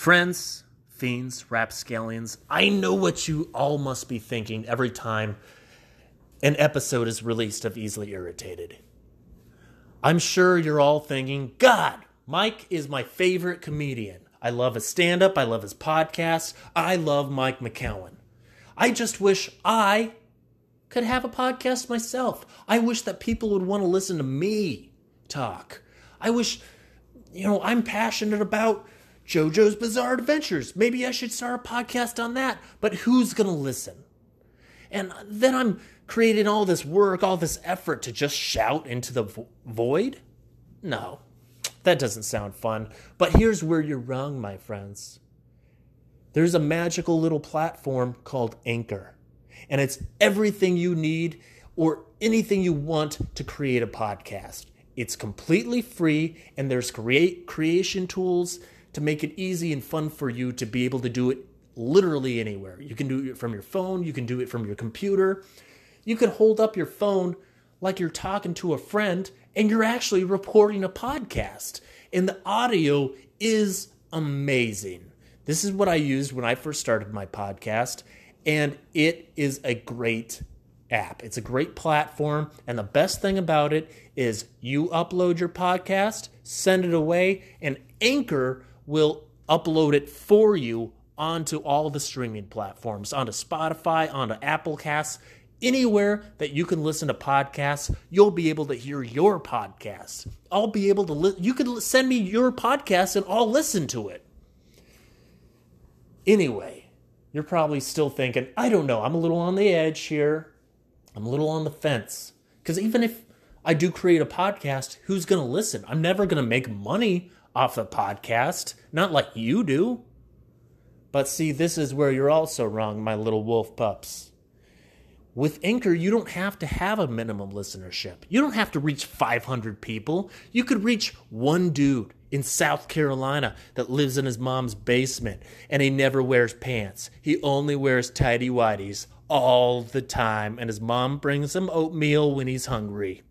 Friends, fiends, rapscallions, I know what you all must be thinking every time an episode is released of Easily Irritated. I'm sure you're all thinking, God, Mike is my favorite comedian. I love his stand up, I love his podcast, I love Mike McCowan. I just wish I could have a podcast myself. I wish that people would want to listen to me talk. I wish, you know, I'm passionate about JoJo's Bizarre Adventures. Maybe I should start a podcast on that. But who's going to listen? And then I'm creating all this work, all this effort to just shout into the vo- void? No, that doesn't sound fun. But here's where you're wrong, my friends. There's a magical little platform called Anchor, and it's everything you need or anything you want to create a podcast. It's completely free, and there's create creation tools to make it easy and fun for you to be able to do it literally anywhere. You can do it from your phone, you can do it from your computer. You can hold up your phone like you're talking to a friend and you're actually reporting a podcast. And the audio is amazing. This is what I used when I first started my podcast, and it is a great app. It's a great platform, and the best thing about it is you upload your podcast, send it away, and Anchor will upload it for you onto all the streaming platforms, onto Spotify, onto Apple Casts, anywhere that you can listen to podcasts, you'll be able to hear your podcast. I'll be able to li- you can send me your podcast and I'll listen to it. Anyway, you're probably still thinking, I don't know, I'm a little on the edge here. I'm a little on the fence. Cuz even if I do create a podcast, who's going to listen? I'm never going to make money off the podcast, not like you do. But see, this is where you're also wrong, my little wolf pups. With Anchor, you don't have to have a minimum listenership. You don't have to reach 500 people. You could reach one dude in South Carolina that lives in his mom's basement and he never wears pants. He only wears tidy whities all the time, and his mom brings him oatmeal when he's hungry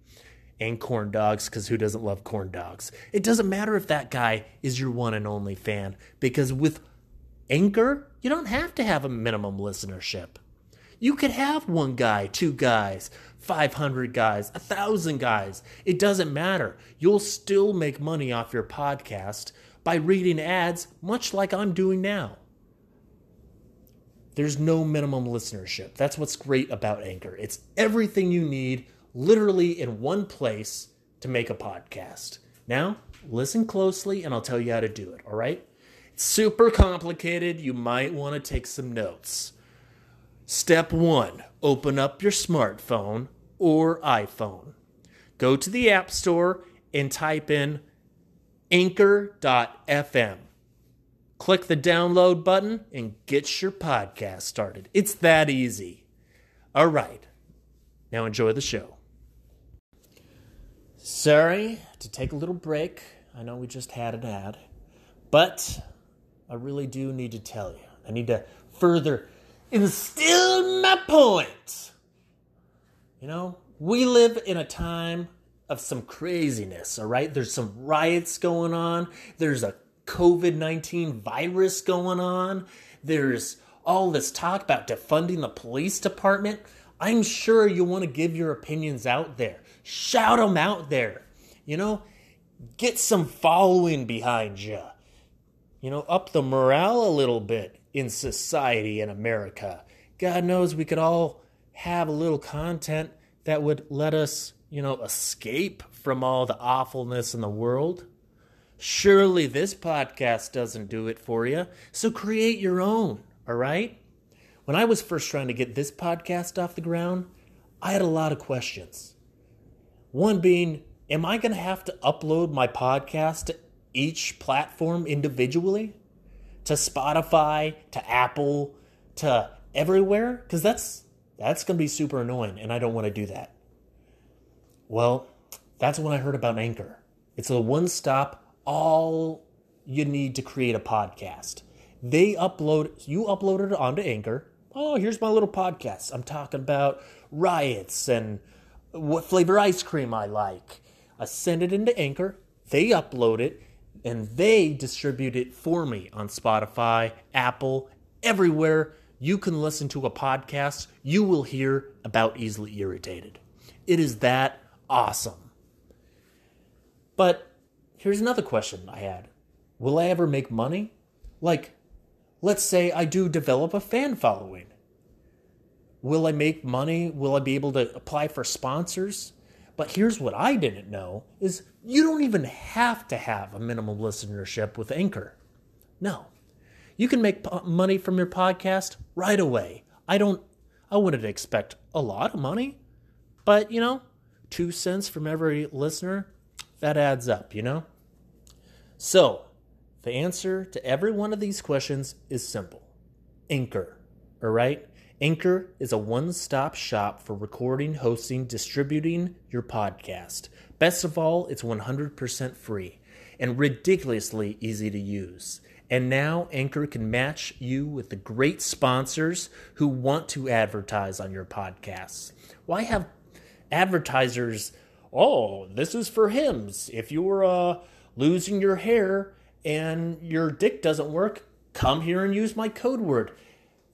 and corn dogs because who doesn't love corn dogs? It doesn't matter if that guy is your one and only fan because with Anchor, you don't have to have a minimum listenership. You could have one guy, two guys, 500 guys, a thousand guys. It doesn't matter. You'll still make money off your podcast by reading ads, much like I'm doing now. There's no minimum listenership. That's what's great about Anchor. It's everything you need literally in one place to make a podcast. Now, listen closely and I'll tell you how to do it, all right? It's super complicated. You might want to take some notes. Step one open up your smartphone or iPhone. Go to the App Store and type in anchor.fm. Click the download button and get your podcast started. It's that easy. All right. Now enjoy the show. Sorry to take a little break. I know we just had an ad, but I really do need to tell you. I need to further instill my point. You know, we live in a time of some craziness, all right? There's some riots going on. There's a COVID 19 virus going on. There's all this talk about defunding the police department. I'm sure you want to give your opinions out there. Shout them out there. You know, get some following behind you. You know, up the morale a little bit in society in America. God knows we could all have a little content that would let us, you know, escape from all the awfulness in the world. Surely this podcast doesn't do it for you. So create your own, all right? When I was first trying to get this podcast off the ground, I had a lot of questions. One being, am I going to have to upload my podcast to each platform individually? To Spotify, to Apple, to everywhere? Because that's that's going to be super annoying, and I don't want to do that. Well, that's when I heard about Anchor. It's a one stop, all you need to create a podcast. They upload, you upload it onto Anchor. Oh, here's my little podcast. I'm talking about riots and what flavor ice cream I like. I send it into Anchor. They upload it. and they distribute it for me on Spotify, Apple, everywhere you can listen to a podcast, you will hear about Easily Irritated. It is that awesome. But here's another question I had Will I ever make money? Like, let's say I do develop a fan following. Will I make money? Will I be able to apply for sponsors? But here's what I didn't know is you don't even have to have a minimum listenership with Anchor. No. You can make money from your podcast right away. I don't I wouldn't expect a lot of money, but you know, 2 cents from every listener, that adds up, you know? So, the answer to every one of these questions is simple. Anchor, all right? Anchor is a one stop shop for recording, hosting, distributing your podcast. Best of all, it's 100% free and ridiculously easy to use. And now Anchor can match you with the great sponsors who want to advertise on your podcasts. Why have advertisers, oh, this is for Hims. If you're uh, losing your hair and your dick doesn't work, come here and use my code word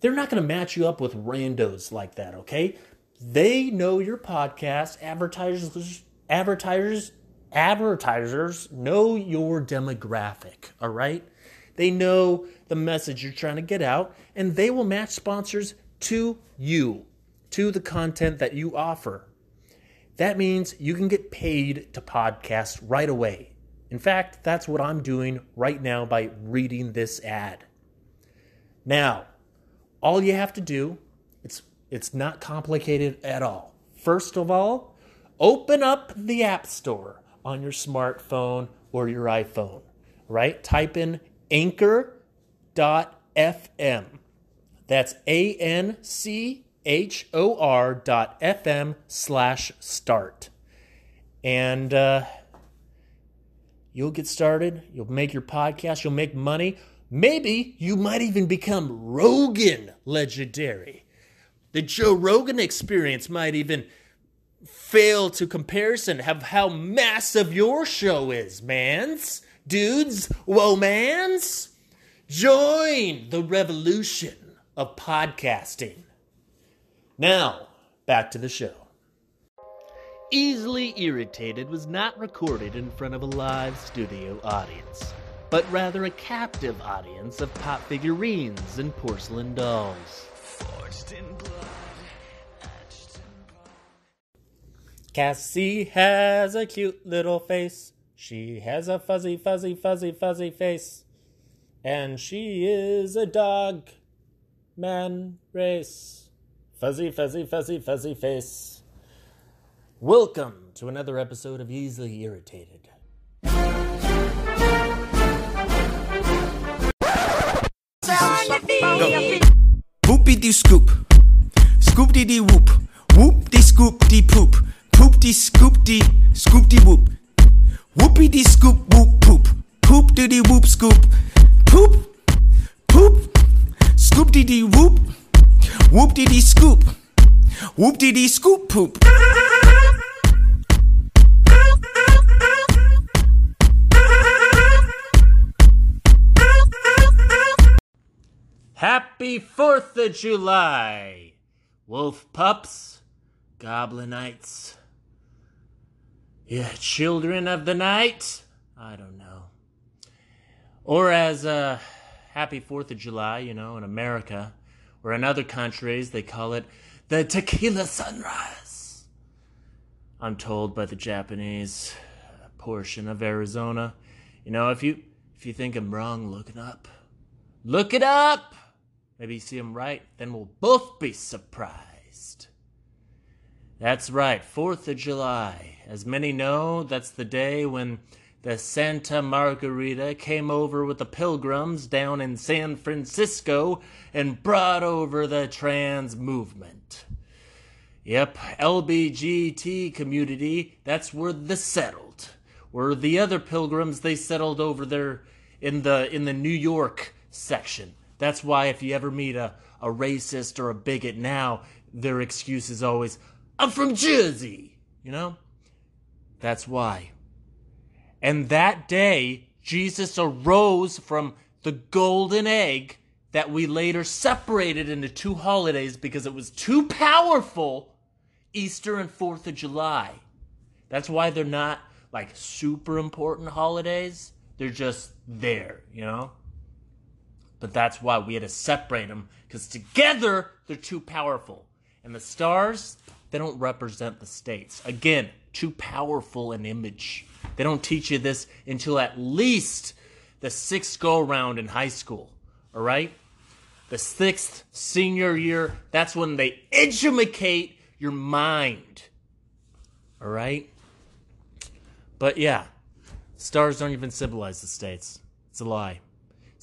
they're not going to match you up with randos like that, okay? They know your podcast. Advertisers, advertisers, advertisers know your demographic, all right? They know the message you're trying to get out, and they will match sponsors to you, to the content that you offer. That means you can get paid to podcast right away. In fact, that's what I'm doing right now by reading this ad. Now, all you have to do, it's it's not complicated at all. First of all, open up the App Store on your smartphone or your iPhone, right? Type in anchor.fm. That's A N C H O R dot FM slash start. And uh, you'll get started. You'll make your podcast. You'll make money. Maybe you might even become Rogan legendary. The Joe Rogan experience might even fail to comparison of how massive your show is, mans, dudes, whoa, mans. Join the revolution of podcasting. Now, back to the show. Easily Irritated was not recorded in front of a live studio audience but rather a captive audience of pop figurines and porcelain dolls. Cassie has a cute little face. She has a fuzzy, fuzzy, fuzzy, fuzzy face. And she is a dog man race. Fuzzy, fuzzy, fuzzy, fuzzy face. Welcome to another episode of Easily Irritated. Whoopie dee scoop. Scoop dee dee whoop. Whoop dee scoop dee poop. Poop dee scoop dee scoop dee whoop. Whoopie dee scoop whoop poop. Poop dee dee whoop scoop. Poop. Poop. Scoop dee dee whoop. Whoop dee dee scoop. Whoop dee dee scoop poop. Happy 4th of July, wolf pups, goblinites. Yeah, children of the night? I don't know. Or as uh, Happy 4th of July, you know, in America, or in other countries, they call it the tequila sunrise. I'm told by the Japanese portion of Arizona. You know, if you if you think I'm wrong, look it up. Look it up! Maybe you see him right, then we'll both be surprised. That's right, 4th of July. As many know, that's the day when the Santa Margarita came over with the pilgrims down in San Francisco and brought over the trans movement. Yep, LBGT community, that's where they settled. Where the other pilgrims they settled over there in the in the New York section. That's why if you ever meet a, a racist or a bigot now, their excuse is always, I'm from Jersey. You know? That's why. And that day, Jesus arose from the golden egg that we later separated into two holidays because it was too powerful Easter and 4th of July. That's why they're not like super important holidays. They're just there, you know? But that's why we had to separate them because together they're too powerful. And the stars, they don't represent the states. Again, too powerful an image. They don't teach you this until at least the sixth go around in high school. All right? The sixth senior year, that's when they educate your mind. All right? But yeah, stars don't even symbolize the states. It's a lie.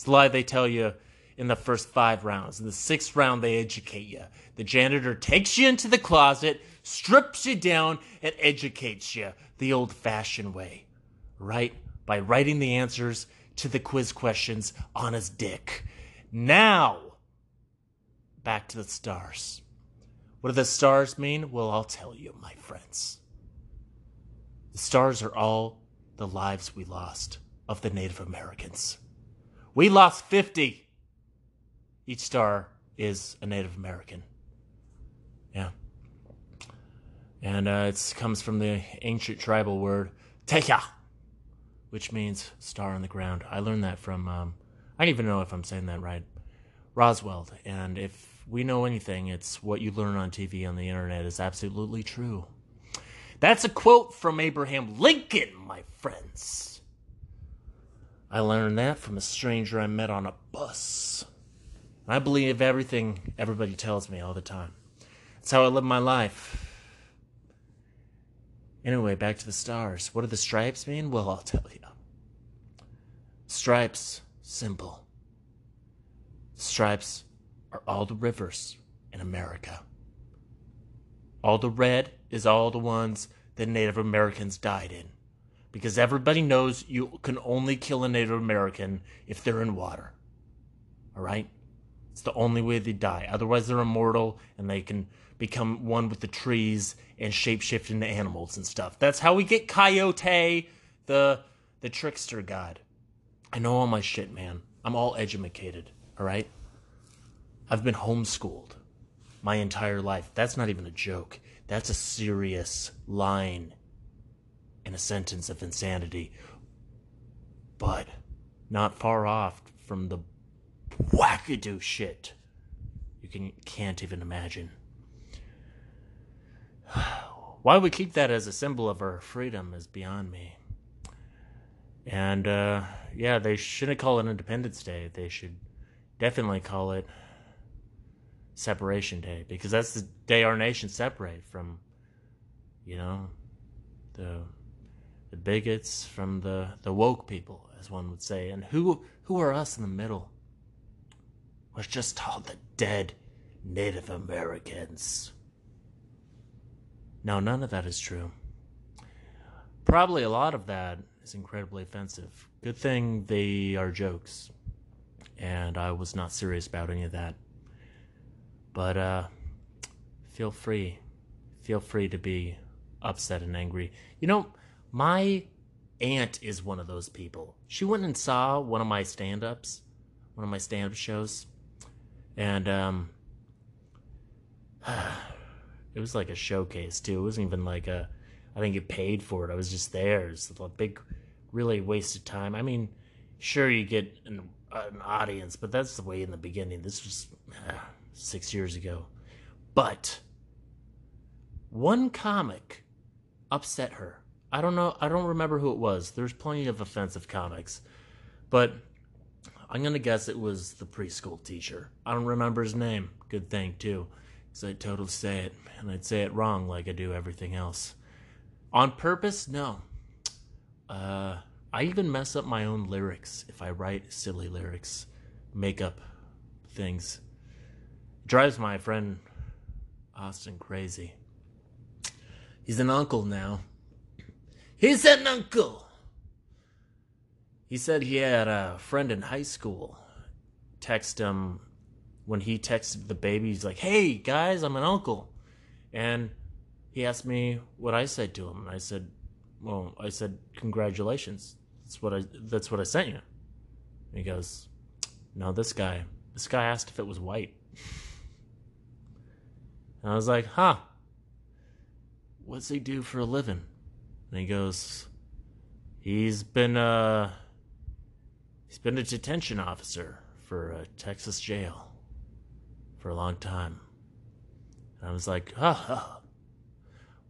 It's a lie they tell you in the first five rounds. In the sixth round, they educate you. The janitor takes you into the closet, strips you down, and educates you the old fashioned way, right? By writing the answers to the quiz questions on his dick. Now, back to the stars. What do the stars mean? Well, I'll tell you, my friends. The stars are all the lives we lost of the Native Americans. We lost 50. Each star is a Native American. Yeah. And uh, it comes from the ancient tribal word Teya, which means star on the ground. I learned that from, um, I don't even know if I'm saying that right, Roswell. And if we know anything, it's what you learn on TV on the internet is absolutely true. That's a quote from Abraham Lincoln, my friends. I learned that from a stranger I met on a bus. I believe everything everybody tells me all the time. That's how I live my life. Anyway, back to the stars. What do the stripes mean? Well, I'll tell you. Stripes, simple. Stripes are all the rivers in America. All the red is all the ones that Native Americans died in. Because everybody knows you can only kill a Native American if they're in water. Alright? It's the only way they die. Otherwise, they're immortal and they can become one with the trees and shapeshift into animals and stuff. That's how we get Coyote, the the trickster god. I know all my shit, man. I'm all educated, all right? I've been homeschooled my entire life. That's not even a joke. That's a serious line in a sentence of insanity. But not far off from the wackadoo shit you can can't even imagine. Why we keep that as a symbol of our freedom is beyond me. And uh, yeah, they shouldn't call it Independence Day. They should definitely call it Separation Day because that's the day our nation separate from, you know, the the bigots from the the woke people, as one would say. And who who are us in the middle? We're just all the dead Native Americans. No, none of that is true. Probably a lot of that is incredibly offensive. Good thing they are jokes. And I was not serious about any of that. But uh feel free. Feel free to be upset and angry. You know, my aunt is one of those people. She went and saw one of my stand-ups, one of my stand-up shows. And um it was like a showcase too. It wasn't even like a I didn't get paid for it. I was just there. It's a big really wasted time. I mean, sure you get an, an audience, but that's the way in the beginning. This was uh, 6 years ago. But one comic upset her. I don't know. I don't remember who it was. There's plenty of offensive comics, but I'm gonna guess it was the preschool teacher. I don't remember his name. Good thing too, because I'd totally say it, and I'd say it wrong like I do everything else. On purpose? No. Uh, I even mess up my own lyrics if I write silly lyrics, make up things. Drives my friend Austin crazy. He's an uncle now. He's an uncle. He said he had a friend in high school text him when he texted the baby. He's like, "Hey guys, I'm an uncle," and he asked me what I said to him. I said, "Well, I said congratulations. That's what I that's what I sent you. And he goes, No, this guy this guy asked if it was white. And I was like, huh. What's he do for a living? And he goes, He's been uh he's been a detention officer for a Texas jail for a long time. And I was like, ah,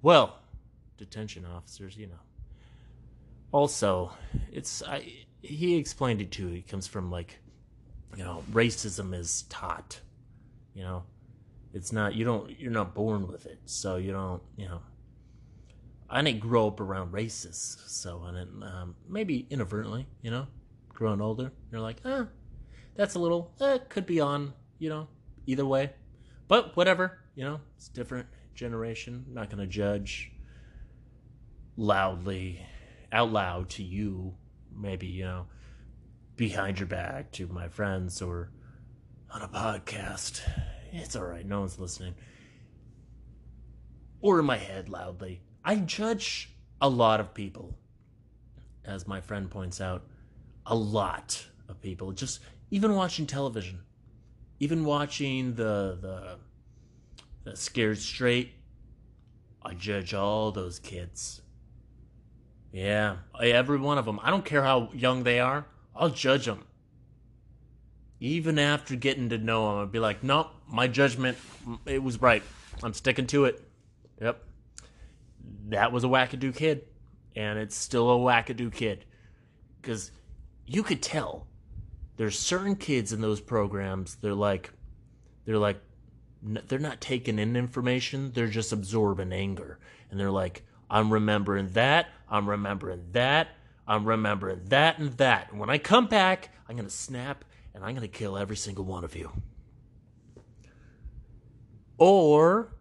well, detention officers, you know. Also, it's I he explained it too. He comes from like, you know, racism is taught. You know, it's not you don't you're not born with it, so you don't you know. I didn't grow up around racists, so I didn't um, maybe inadvertently, you know, growing older, you're like, ah, that's a little eh, could be on, you know, either way, but whatever, you know, it's different generation. I'm not gonna judge loudly, out loud to you, maybe you know, behind your back to my friends or on a podcast. It's all right, no one's listening. Or in my head loudly. I judge a lot of people, as my friend points out, a lot of people. Just even watching television, even watching the the, the Scared Straight. I judge all those kids. Yeah, every one of them. I don't care how young they are. I'll judge them. Even after getting to know them, I'd be like, nope, my judgment, it was right. I'm sticking to it. Yep that was a wackadoo kid, and it's still a wackadoo kid, because you could tell there's certain kids in those programs. They're like, they're like, they're not taking in information. They're just absorbing anger, and they're like, I'm remembering that. I'm remembering that. I'm remembering that and that. And when I come back, I'm gonna snap and I'm gonna kill every single one of you. Or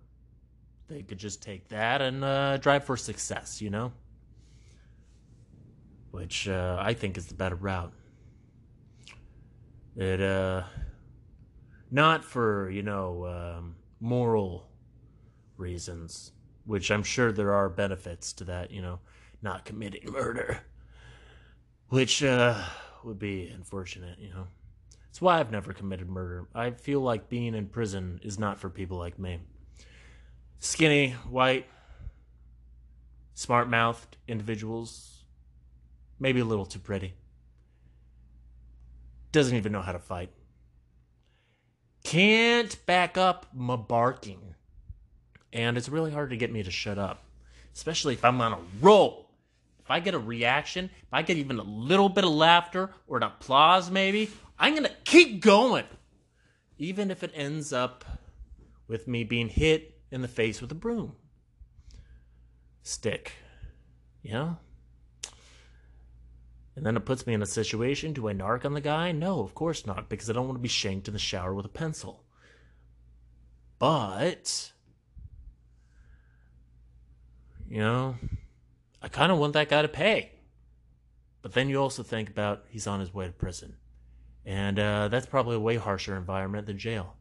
they could just take that and uh, drive for success, you know? Which uh, I think is the better route. It, uh, not for, you know, um, moral reasons, which I'm sure there are benefits to that, you know, not committing murder, which uh, would be unfortunate, you know. That's why I've never committed murder. I feel like being in prison is not for people like me skinny, white, smart mouthed individuals, maybe a little too pretty. Doesn't even know how to fight. Can't back up my barking. And it's really hard to get me to shut up, especially if I'm on a roll. If I get a reaction, if I get even a little bit of laughter or an applause, maybe, I'm going to keep going. Even if it ends up with me being hit in the face with a broom stick. You know? And then it puts me in a situation do I narc on the guy? No, of course not, because I don't want to be shanked in the shower with a pencil. But, you know, I kind of want that guy to pay. But then you also think about he's on his way to prison. And uh, that's probably a way harsher environment than jail.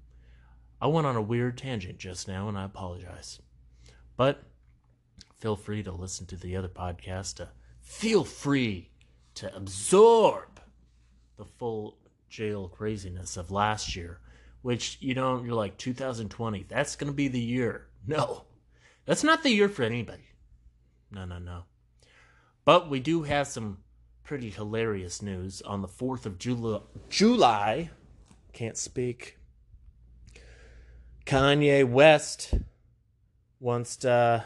I went on a weird tangent just now, and I apologize. But feel free to listen to the other podcast. To feel free to absorb the full jail craziness of last year, which, you know, you're like 2020. That's going to be the year. No, that's not the year for anybody. No, no, no. But we do have some pretty hilarious news on the 4th of July. July. Can't speak. Kanye West wants to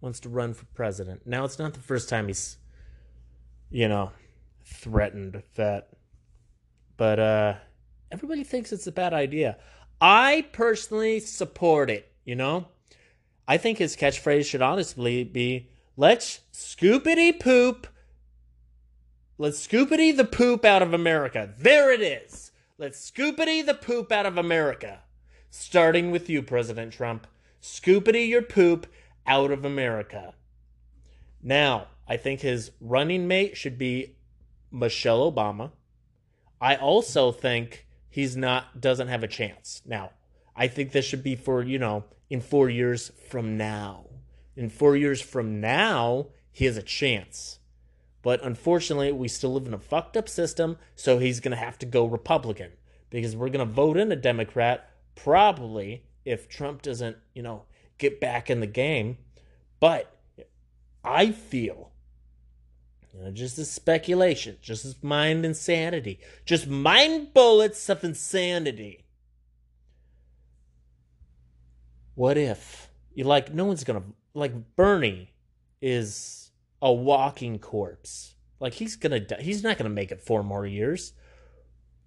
wants to run for president. Now it's not the first time he's you know threatened that but uh everybody thinks it's a bad idea. I personally support it, you know? I think his catchphrase should honestly be let's scoopity poop let's scoopity the poop out of America. There it is. Let's scoopity the poop out of America. Starting with you, President Trump. Scoopity your poop out of America. Now, I think his running mate should be Michelle Obama. I also think he's not doesn't have a chance. Now, I think this should be for, you know, in 4 years from now. In 4 years from now, he has a chance. But unfortunately, we still live in a fucked up system, so he's going to have to go Republican because we're going to vote in a Democrat probably if Trump doesn't, you know, get back in the game. But I feel, you know, just a speculation, just as mind insanity, just mind bullets of insanity. What if you like? No one's gonna like Bernie is a walking corpse. Like he's gonna die. He's not gonna make it four more years,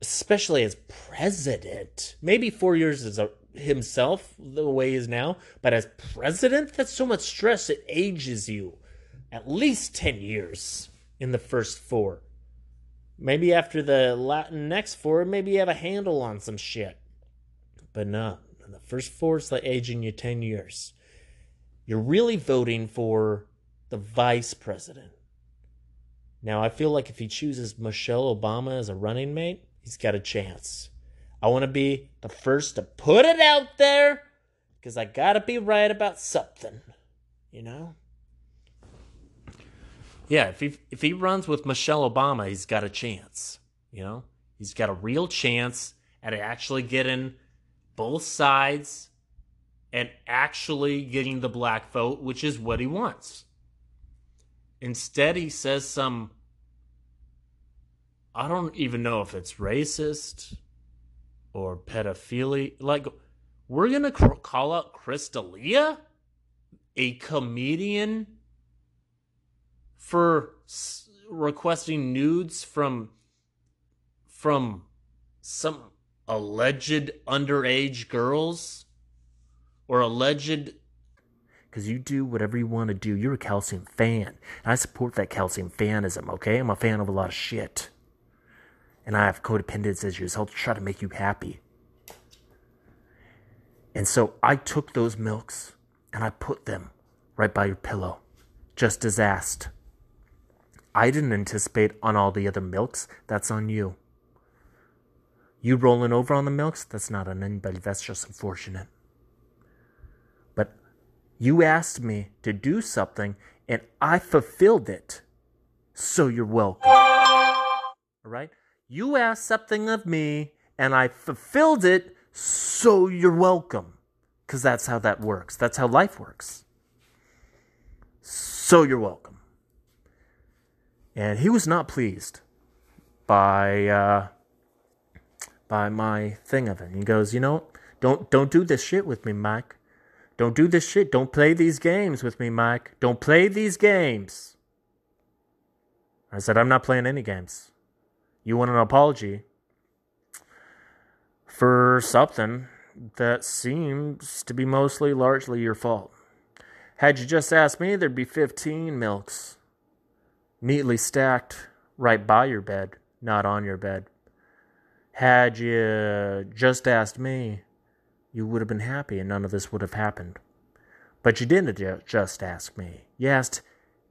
especially as president. Maybe four years as a himself the way he is now, but as president, that's so much stress. It ages you at least 10 years in the first four. Maybe after the Latin next four, maybe you have a handle on some shit. But no, the first four is like aging you 10 years. You're really voting for the vice president. Now, I feel like if he chooses Michelle Obama as a running mate, he's got a chance. I want to be the first to put it out there because I got to be right about something, you know? Yeah, if he if he runs with Michelle Obama, he's got a chance, you know? He's got a real chance at actually getting both sides and actually getting the black vote, which is what he wants. Instead, he says some I don't even know if it's racist or pedophilia. Like, we're going to cr- call out Chris D'Elia, a comedian, for s- requesting nudes from from some alleged underage girls or alleged because you do whatever you want to do. You're a calcium fan. And I support that calcium fanism, okay? I'm a fan of a lot of shit and I have codependence issues. I'll try to make you happy. And so I took those milks and I put them right by your pillow, just as asked. I didn't anticipate on all the other milks. That's on you. You rolling over on the milks, that's not on anybody. That's just unfortunate. But you asked me to do something and I fulfilled it. So you're welcome. All right? You asked something of me and I fulfilled it, so you're welcome. Because that's how that works. That's how life works. So you're welcome. And he was not pleased by uh, by my thing of it. He goes, you know, don't don't do this shit with me, Mike. Don't do this shit. Don't play these games with me, Mike. Don't play these games. I said, I'm not playing any games. You want an apology for something that seems to be mostly largely your fault. Had you just asked me, there'd be 15 milks neatly stacked right by your bed, not on your bed. Had you just asked me, you would have been happy and none of this would have happened. But you didn't just ask me. You asked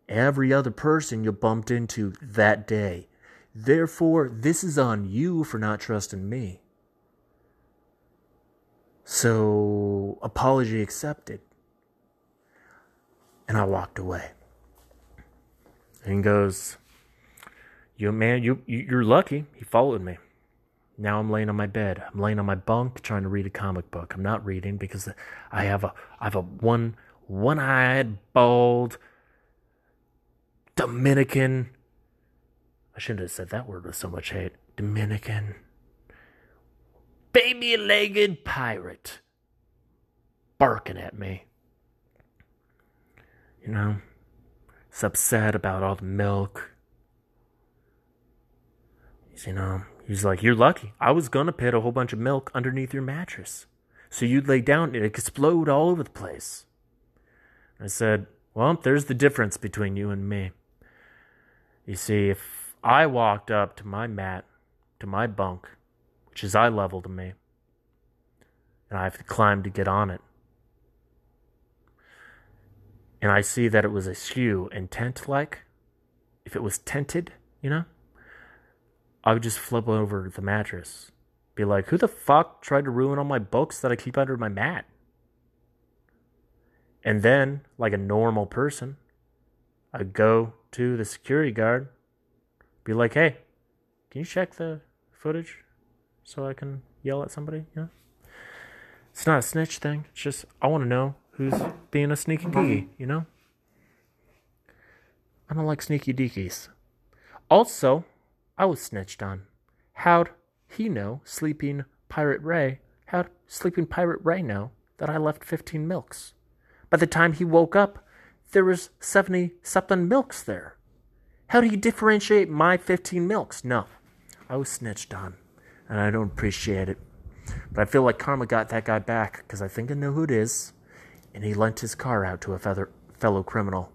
every other person you bumped into that day. Therefore, this is on you for not trusting me. So, apology accepted. And I walked away. And goes, "You man, you you're lucky. He followed me. Now I'm laying on my bed. I'm laying on my bunk trying to read a comic book. I'm not reading because I have a I have a one one-eyed, bald Dominican I shouldn't have said that word with so much hate. Dominican baby legged pirate barking at me. You know, he's upset about all the milk. He's, you know, he's like, You're lucky. I was gonna put a whole bunch of milk underneath your mattress. So you'd lay down and it'd explode all over the place. I said, Well, there's the difference between you and me. You see, if I walked up to my mat, to my bunk, which is eye level to me, and I have to climb to get on it. And I see that it was askew and tent like. If it was tented, you know, I would just flip over the mattress. Be like, who the fuck tried to ruin all my books that I keep under my mat? And then, like a normal person, I'd go to the security guard Be like, hey, can you check the footage so I can yell at somebody? You know? It's not a snitch thing. It's just I want to know who's being a sneaky mm-hmm. deaky, you know? I don't like sneaky deakies. Also, I was snitched on. How'd he know, sleeping Pirate Ray, how'd sleeping Pirate Ray know that I left 15 milks? By the time he woke up, there was 70 something milks there. How do you differentiate my 15 milks? No, I was snitched on, and I don't appreciate it. But I feel like karma got that guy back because I think I know who it is, and he lent his car out to a feather, fellow criminal,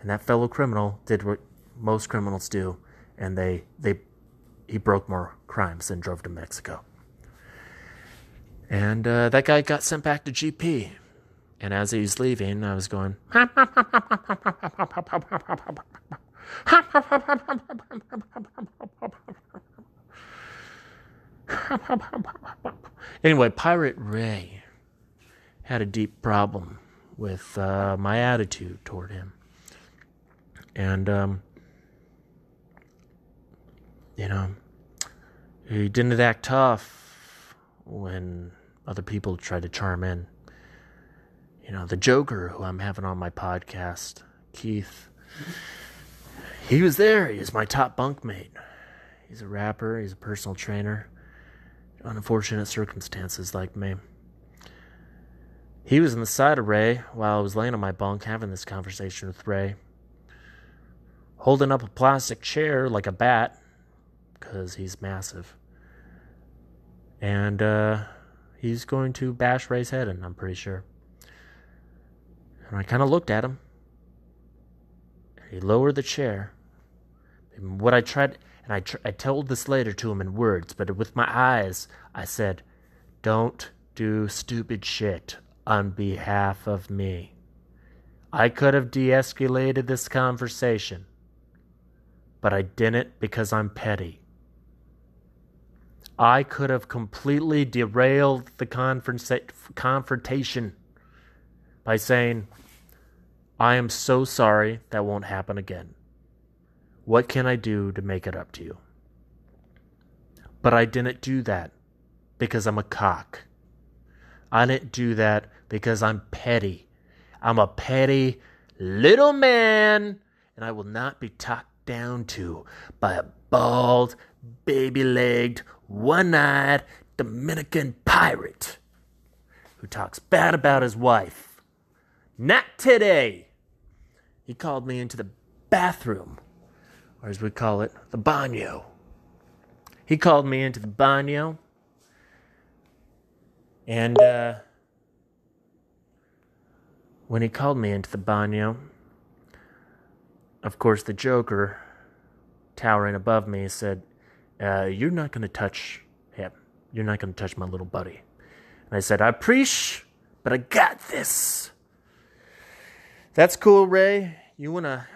and that fellow criminal did what most criminals do, and they they he broke more crimes and drove to Mexico. And uh, that guy got sent back to GP. And as he was leaving, I was going. anyway, Pirate Ray had a deep problem with uh, my attitude toward him. And, um, you know, he didn't act tough when other people tried to charm in. You know, the Joker, who I'm having on my podcast, Keith, he was there. He was my top bunkmate. He's a rapper, he's a personal trainer. Unfortunate circumstances like me. He was in the side of Ray while I was laying on my bunk having this conversation with Ray, holding up a plastic chair like a bat, because he's massive. And uh, he's going to bash Ray's head in, I'm pretty sure. And I kind of looked at him. He lowered the chair. And what I tried, and I, tr- I told this later to him in words, but with my eyes, I said, Don't do stupid shit on behalf of me. I could have de escalated this conversation, but I didn't because I'm petty. I could have completely derailed the confronta- confrontation by saying, I am so sorry that won't happen again. What can I do to make it up to you? But I didn't do that because I'm a cock. I didn't do that because I'm petty. I'm a petty little man, and I will not be talked down to by a bald, baby legged, one eyed Dominican pirate who talks bad about his wife. Not today. He called me into the bathroom, or as we call it, the baño. He called me into the baño, and uh, when he called me into the baño, of course, the Joker, towering above me, said, uh, You're not going to touch him. You're not going to touch my little buddy. And I said, I preach, but I got this. That's cool, Ray. You want to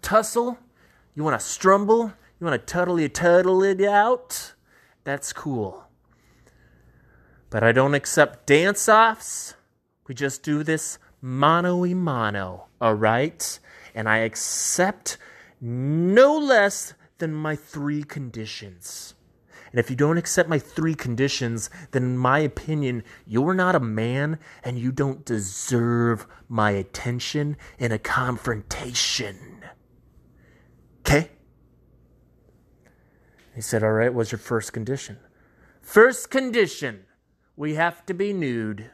tussle? You want to strumble? You want to tuddle tuddle it out? That's cool. But I don't accept dance offs. We just do this mano y mano, all right? And I accept no less than my three conditions. And if you don't accept my three conditions, then in my opinion, you're not a man and you don't deserve my attention in a confrontation. Okay? He said, All right, what's your first condition? First condition we have to be nude.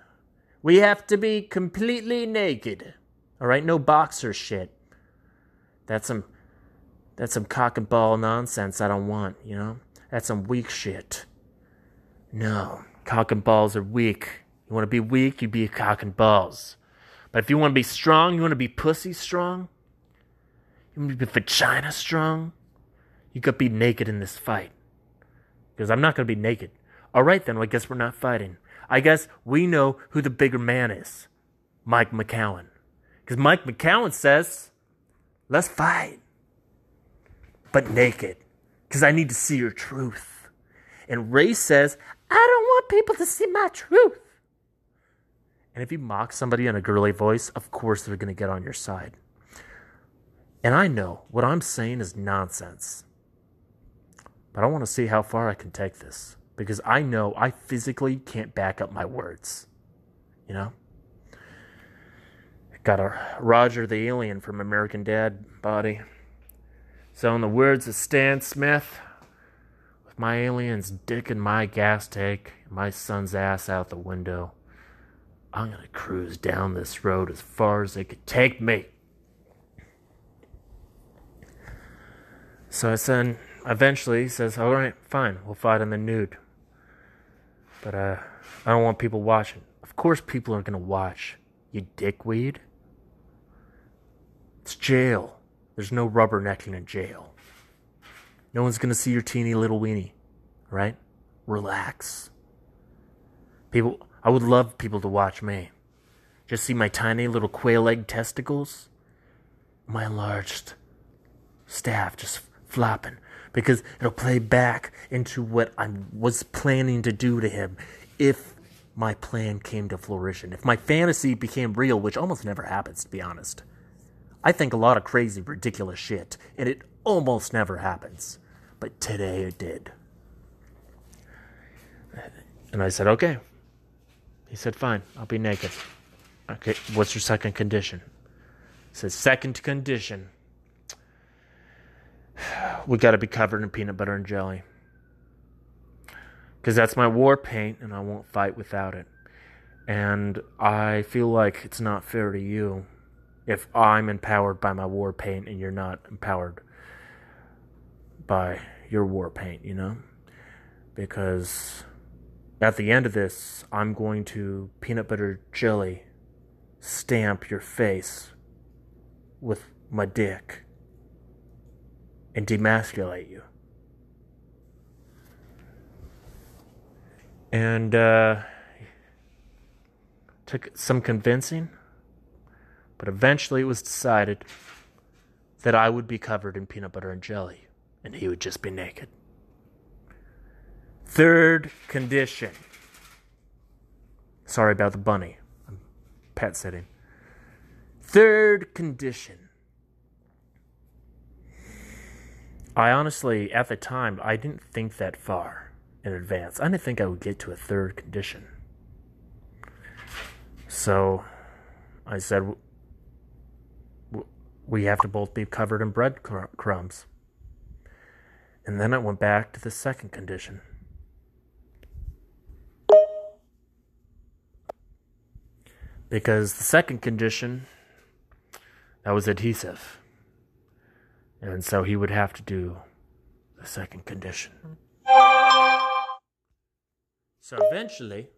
We have to be completely naked. All right, no boxer shit. That's some that's some cock and ball nonsense I don't want, you know? That's some weak shit. No, cock and balls are weak. You want to be weak, you be a cock and balls. But if you want to be strong, you want to be pussy strong, you want to be vagina strong, you to be naked in this fight. Because I'm not going to be naked. All right, then, well, I guess we're not fighting. I guess we know who the bigger man is Mike McCowan. Because Mike McCowan says, let's fight, but naked. Because I need to see your truth. And Ray says, I don't want people to see my truth. And if you mock somebody in a girly voice, of course they're going to get on your side. And I know what I'm saying is nonsense. but I want to see how far I can take this because I know I physically can't back up my words. You know? Got a Roger the Alien from American Dad body. So, in the words of Stan Smith, with my alien's dick in my gas tank, my son's ass out the window, I'm gonna cruise down this road as far as it could take me. So I said, eventually, he says, All right, fine, we'll fight in the nude. But uh, I don't want people watching. Of course, people are gonna watch. You dickweed. It's jail. There's no rubbernecking in jail. No one's gonna see your teeny little weenie, right? Relax. People, I would love people to watch me. Just see my tiny little quail egg testicles, my enlarged staff just flopping because it'll play back into what I was planning to do to him if my plan came to fruition. If my fantasy became real, which almost never happens, to be honest. I think a lot of crazy, ridiculous shit, and it almost never happens. But today it did. And I said, okay. He said, fine, I'll be naked. Okay, what's your second condition? He said, second condition. We gotta be covered in peanut butter and jelly. Because that's my war paint, and I won't fight without it. And I feel like it's not fair to you if I'm empowered by my war paint and you're not empowered by your war paint, you know? Because at the end of this, I'm going to peanut butter jelly stamp your face with my dick and demasculate you. And uh, took some convincing, but eventually it was decided that I would be covered in peanut butter and jelly, and he would just be naked. Third condition. Sorry about the bunny. I'm pet sitting. Third condition. I honestly, at the time, I didn't think that far in advance. I didn't think I would get to a third condition. So I said, we have to both be covered in breadcrumbs. And then I went back to the second condition. Because the second condition, that was adhesive. And so he would have to do the second condition. Mm-hmm. So eventually,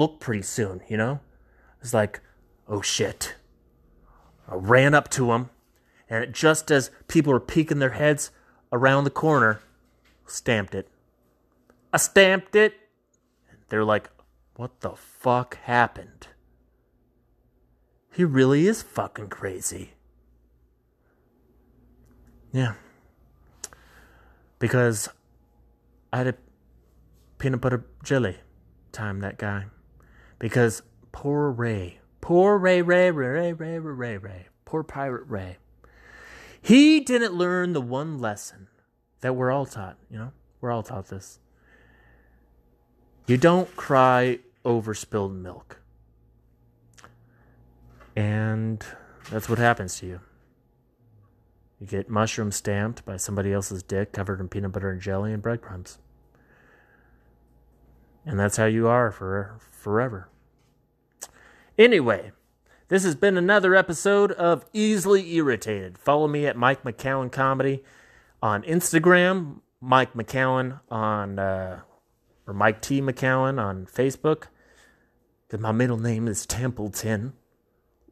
look pretty soon, you know? It's like, oh shit. I ran up to him, and just as people were peeking their heads around the corner, stamped it. I stamped it. They're like, what the fuck happened? He really is fucking crazy. Yeah. Because I had a peanut butter jelly time that guy. Because poor Ray, poor Ray, Ray, Ray, Ray, Ray, Ray, Ray, poor Pirate Ray. He didn't learn the one lesson that we're all taught, you know? We're all taught this. You don't cry over spilled milk. And that's what happens to you. You get mushroom stamped by somebody else's dick covered in peanut butter and jelly and breadcrumbs. And that's how you are for forever. Anyway, this has been another episode of Easily Irritated. Follow me at Mike McCowan Comedy on Instagram, Mike McCowan on, uh, or Mike T. McCowan on Facebook. Because my middle name is Templeton.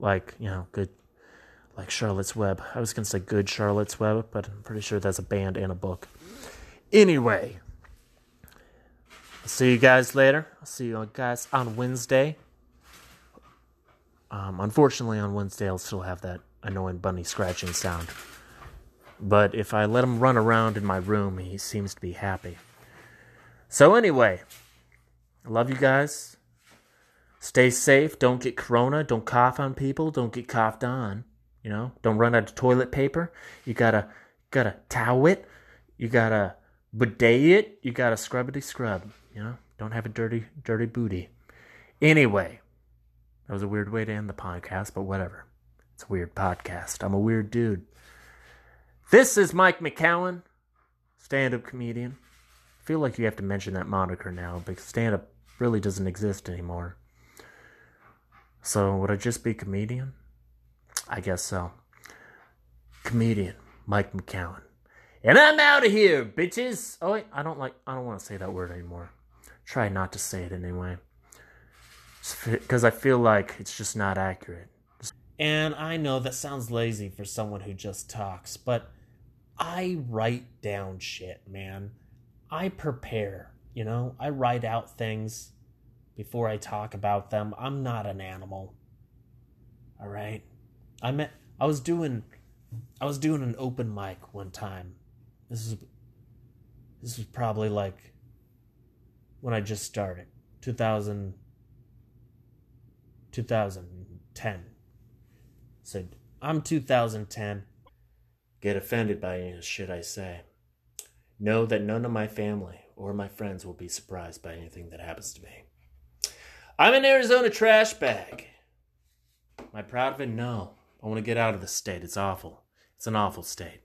Like, you know, good, like Charlotte's Web. I was to say good Charlotte's Web, but I'm pretty sure that's a band and a book. Anyway, I'll see you guys later. I'll see you guys on Wednesday. Um, unfortunately, on Wednesday, I'll still have that annoying bunny scratching sound. But if I let him run around in my room, he seems to be happy. So, anyway, I love you guys. Stay safe. Don't get corona. Don't cough on people. Don't get coughed on. You know, don't run out of toilet paper. You gotta, gotta towel it. You gotta bidet it. You gotta scrubbity scrub. You know, don't have a dirty, dirty booty. Anyway, that was a weird way to end the podcast, but whatever. It's a weird podcast. I'm a weird dude. This is Mike McCowan, stand up comedian. I feel like you have to mention that moniker now because stand up really doesn't exist anymore. So, would I just be comedian? I guess so. Comedian, Mike McCowan. And I'm out of here, bitches. Oh wait, I don't like I don't want to say that word anymore. Try not to say it anyway. Because I feel like it's just not accurate. And I know that sounds lazy for someone who just talks, but I write down shit, man. I prepare, you know? I write out things before I talk about them. I'm not an animal. All right? I met I was doing I was doing an open mic one time. This is this was probably like when I just started. 2000 2010. Said, I'm 2010. Get offended by any shit I say. Know that none of my family or my friends will be surprised by anything that happens to me. I'm an Arizona trash bag. Am I proud of it? No. I want to get out of the state. It's awful. It's an awful state.